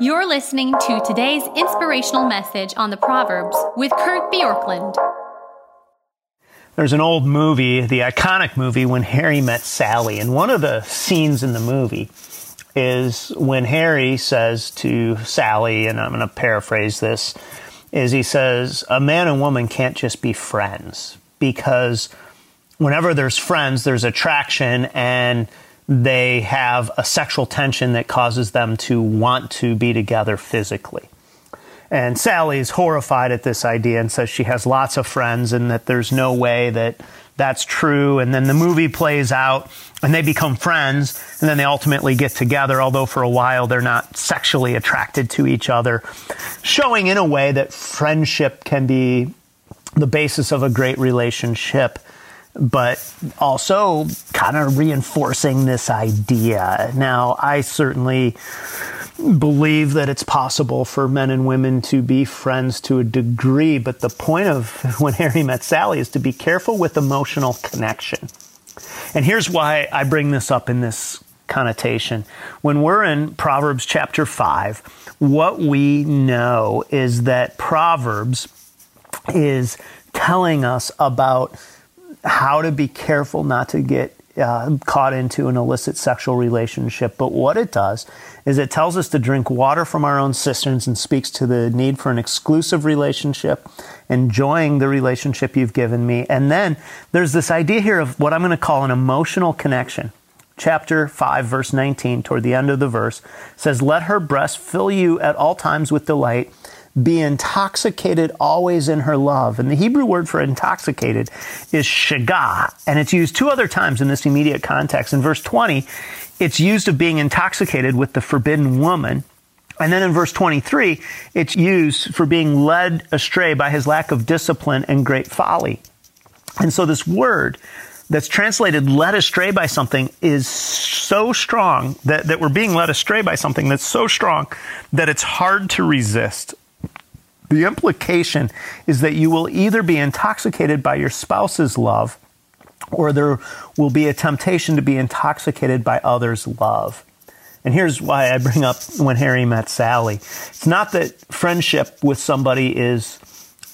You're listening to today's inspirational message on the Proverbs with Kurt Bjorklund. There's an old movie, the iconic movie, When Harry Met Sally. And one of the scenes in the movie is when Harry says to Sally, and I'm going to paraphrase this, is he says, A man and woman can't just be friends because whenever there's friends, there's attraction and they have a sexual tension that causes them to want to be together physically. And Sally's horrified at this idea and says she has lots of friends and that there's no way that that's true. And then the movie plays out and they become friends and then they ultimately get together, although for a while they're not sexually attracted to each other, showing in a way that friendship can be the basis of a great relationship but also kind of reinforcing this idea. Now, I certainly believe that it's possible for men and women to be friends to a degree, but the point of when Harry met Sally is to be careful with emotional connection. And here's why I bring this up in this connotation. When we're in Proverbs chapter 5, what we know is that Proverbs is telling us about how to be careful not to get uh, caught into an illicit sexual relationship. But what it does is it tells us to drink water from our own cisterns and speaks to the need for an exclusive relationship, enjoying the relationship you've given me. And then there's this idea here of what I'm going to call an emotional connection. Chapter 5, verse 19, toward the end of the verse, says, Let her breast fill you at all times with delight be intoxicated always in her love. And the Hebrew word for intoxicated is shagah, and it's used two other times in this immediate context. In verse 20, it's used of being intoxicated with the forbidden woman. And then in verse 23, it's used for being led astray by his lack of discipline and great folly. And so this word that's translated led astray by something is so strong that, that we're being led astray by something that's so strong that it's hard to resist. The implication is that you will either be intoxicated by your spouse's love or there will be a temptation to be intoxicated by others' love. And here's why I bring up when Harry met Sally. It's not that friendship with somebody is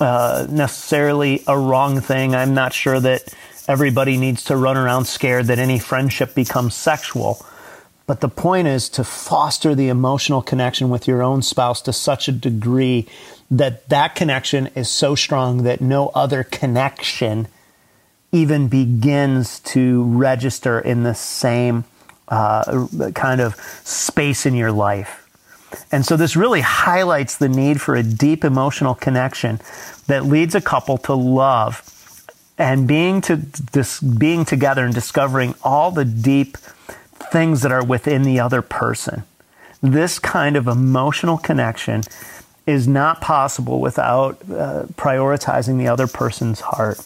uh, necessarily a wrong thing. I'm not sure that everybody needs to run around scared that any friendship becomes sexual. But the point is to foster the emotional connection with your own spouse to such a degree that that connection is so strong that no other connection even begins to register in the same uh, kind of space in your life. And so this really highlights the need for a deep emotional connection that leads a couple to love and being to this being together and discovering all the deep things that are within the other person. This kind of emotional connection is not possible without uh, prioritizing the other person's heart.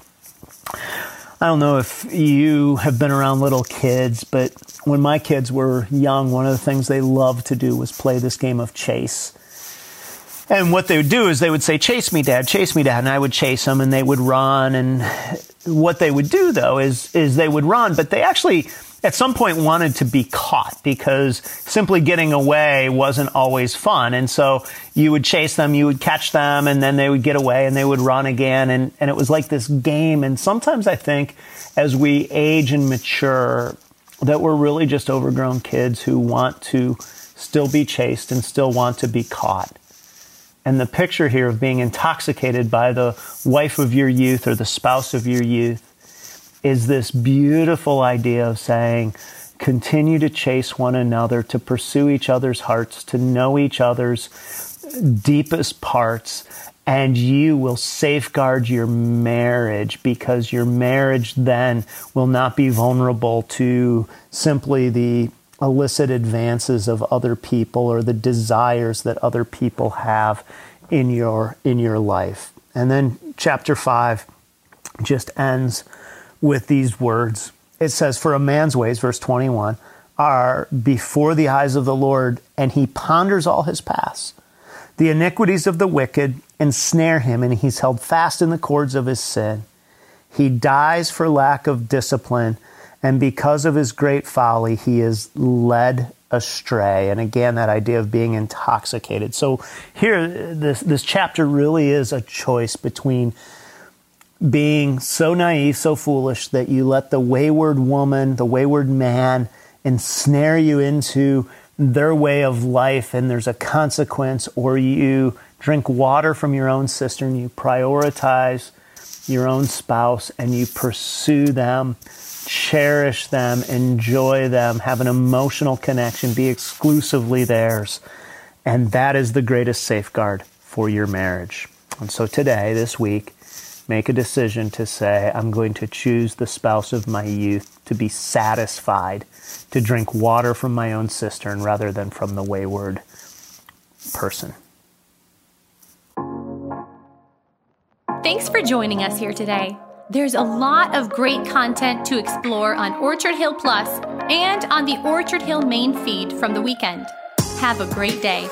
I don't know if you have been around little kids, but when my kids were young, one of the things they loved to do was play this game of chase. And what they would do is they would say, Chase me, Dad, chase me, Dad. And I would chase them and they would run. And what they would do, though, is, is they would run, but they actually at some point wanted to be caught because simply getting away wasn't always fun. And so you would chase them, you would catch them, and then they would get away and they would run again. And, and it was like this game. And sometimes I think as we age and mature, that we're really just overgrown kids who want to still be chased and still want to be caught. And the picture here of being intoxicated by the wife of your youth or the spouse of your youth is this beautiful idea of saying, continue to chase one another, to pursue each other's hearts, to know each other's deepest parts, and you will safeguard your marriage because your marriage then will not be vulnerable to simply the illicit advances of other people or the desires that other people have in your in your life. And then chapter 5 just ends with these words. It says, For a man's ways, verse 21, are before the eyes of the Lord, and he ponders all his paths. The iniquities of the wicked ensnare him, and he's held fast in the cords of his sin. He dies for lack of discipline, and because of his great folly, he is led astray. And again, that idea of being intoxicated. So here, this, this chapter really is a choice between being so naive, so foolish that you let the wayward woman, the wayward man ensnare you into their way of life and there's a consequence, or you drink water from your own cistern, you prioritize your own spouse and you pursue them, cherish them, enjoy them, have an emotional connection, be exclusively theirs. And that is the greatest safeguard for your marriage. And so today, this week, make a decision to say, I'm going to choose the spouse of my youth to be satisfied, to drink water from my own cistern rather than from the wayward person. Thanks for joining us here today. There's a lot of great content to explore on Orchard Hill Plus and on the Orchard Hill main feed from the weekend. Have a great day.